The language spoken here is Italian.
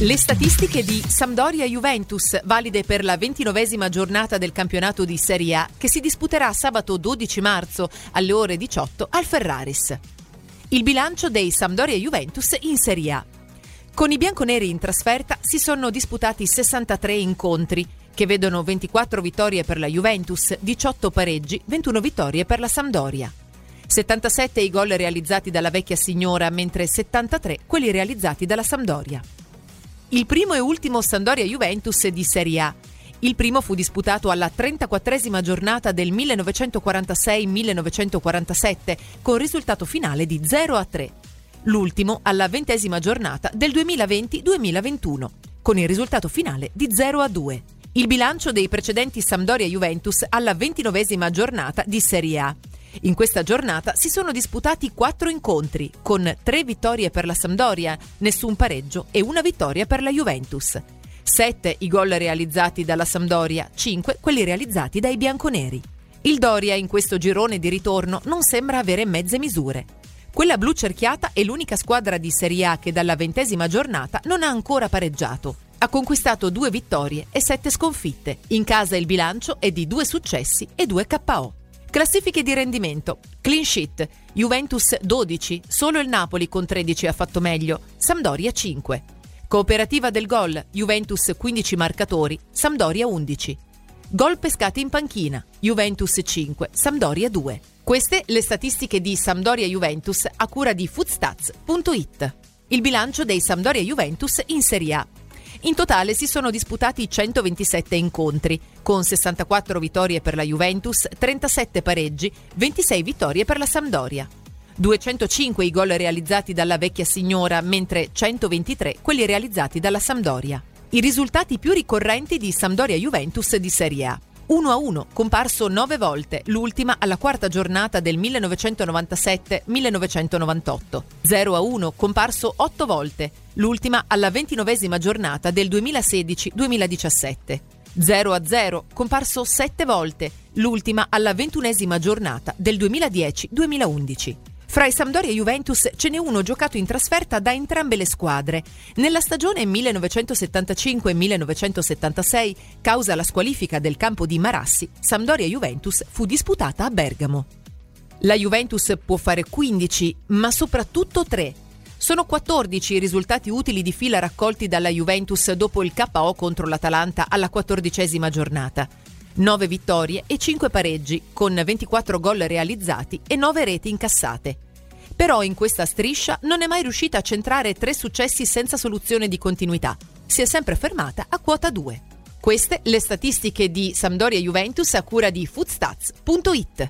Le statistiche di Sampdoria-Juventus, valide per la ventinovesima giornata del campionato di Serie A, che si disputerà sabato 12 marzo alle ore 18 al Ferraris. Il bilancio dei Sampdoria-Juventus in Serie A. Con i bianconeri in trasferta si sono disputati 63 incontri, che vedono 24 vittorie per la Juventus, 18 pareggi, 21 vittorie per la Sampdoria. 77 i gol realizzati dalla vecchia signora, mentre 73 quelli realizzati dalla Sampdoria. Il primo e ultimo Sandoria Juventus di Serie A. Il primo fu disputato alla 34esima giornata del 1946-1947 con risultato finale di 0 a 3. L'ultimo alla ventesima giornata del 2020-2021 con il risultato finale di 0 a 2. Il bilancio dei precedenti Sampdoria Juventus alla ventinovesima giornata di Serie A. In questa giornata si sono disputati quattro incontri, con tre vittorie per la Sampdoria, nessun pareggio e una vittoria per la Juventus. Sette i gol realizzati dalla Sampdoria, cinque quelli realizzati dai bianconeri. Il Doria in questo girone di ritorno non sembra avere mezze misure. Quella blu cerchiata è l'unica squadra di Serie A che dalla ventesima giornata non ha ancora pareggiato. Ha conquistato due vittorie e sette sconfitte. In casa il bilancio è di due successi e due KO. Classifiche di rendimento. Clean sheet. Juventus 12, solo il Napoli con 13 ha fatto meglio, Sampdoria 5. Cooperativa del gol, Juventus 15 marcatori, Sampdoria 11. Gol pescati in panchina, Juventus 5, Sampdoria 2. Queste le statistiche di Sampdoria Juventus a cura di foodstats.it. Il bilancio dei Sampdoria Juventus in Serie A. In totale si sono disputati 127 incontri, con 64 vittorie per la Juventus, 37 pareggi, 26 vittorie per la Sampdoria. 205 i gol realizzati dalla vecchia signora, mentre 123 quelli realizzati dalla Sampdoria. I risultati più ricorrenti di Sampdoria Juventus di Serie A. 1-1, comparso nove volte, l'ultima alla quarta giornata del 1997-1998. 0-1, comparso otto volte, l'ultima alla ventinovesima giornata del 2016-2017. 0-0, comparso sette volte, l'ultima alla ventunesima giornata del 2010-2011. Fra i Sampdoria e Juventus ce n'è uno giocato in trasferta da entrambe le squadre. Nella stagione 1975-1976, causa la squalifica del campo di Marassi, Sampdoria-Juventus fu disputata a Bergamo. La Juventus può fare 15, ma soprattutto 3. Sono 14 i risultati utili di fila raccolti dalla Juventus dopo il KO contro l'Atalanta alla quattordicesima giornata. 9 vittorie e 5 pareggi, con 24 gol realizzati e 9 reti incassate. Però in questa striscia non è mai riuscita a centrare tre successi senza soluzione di continuità. Si è sempre fermata a quota 2. Queste le statistiche di Sampdoria Juventus a cura di foodstats.it.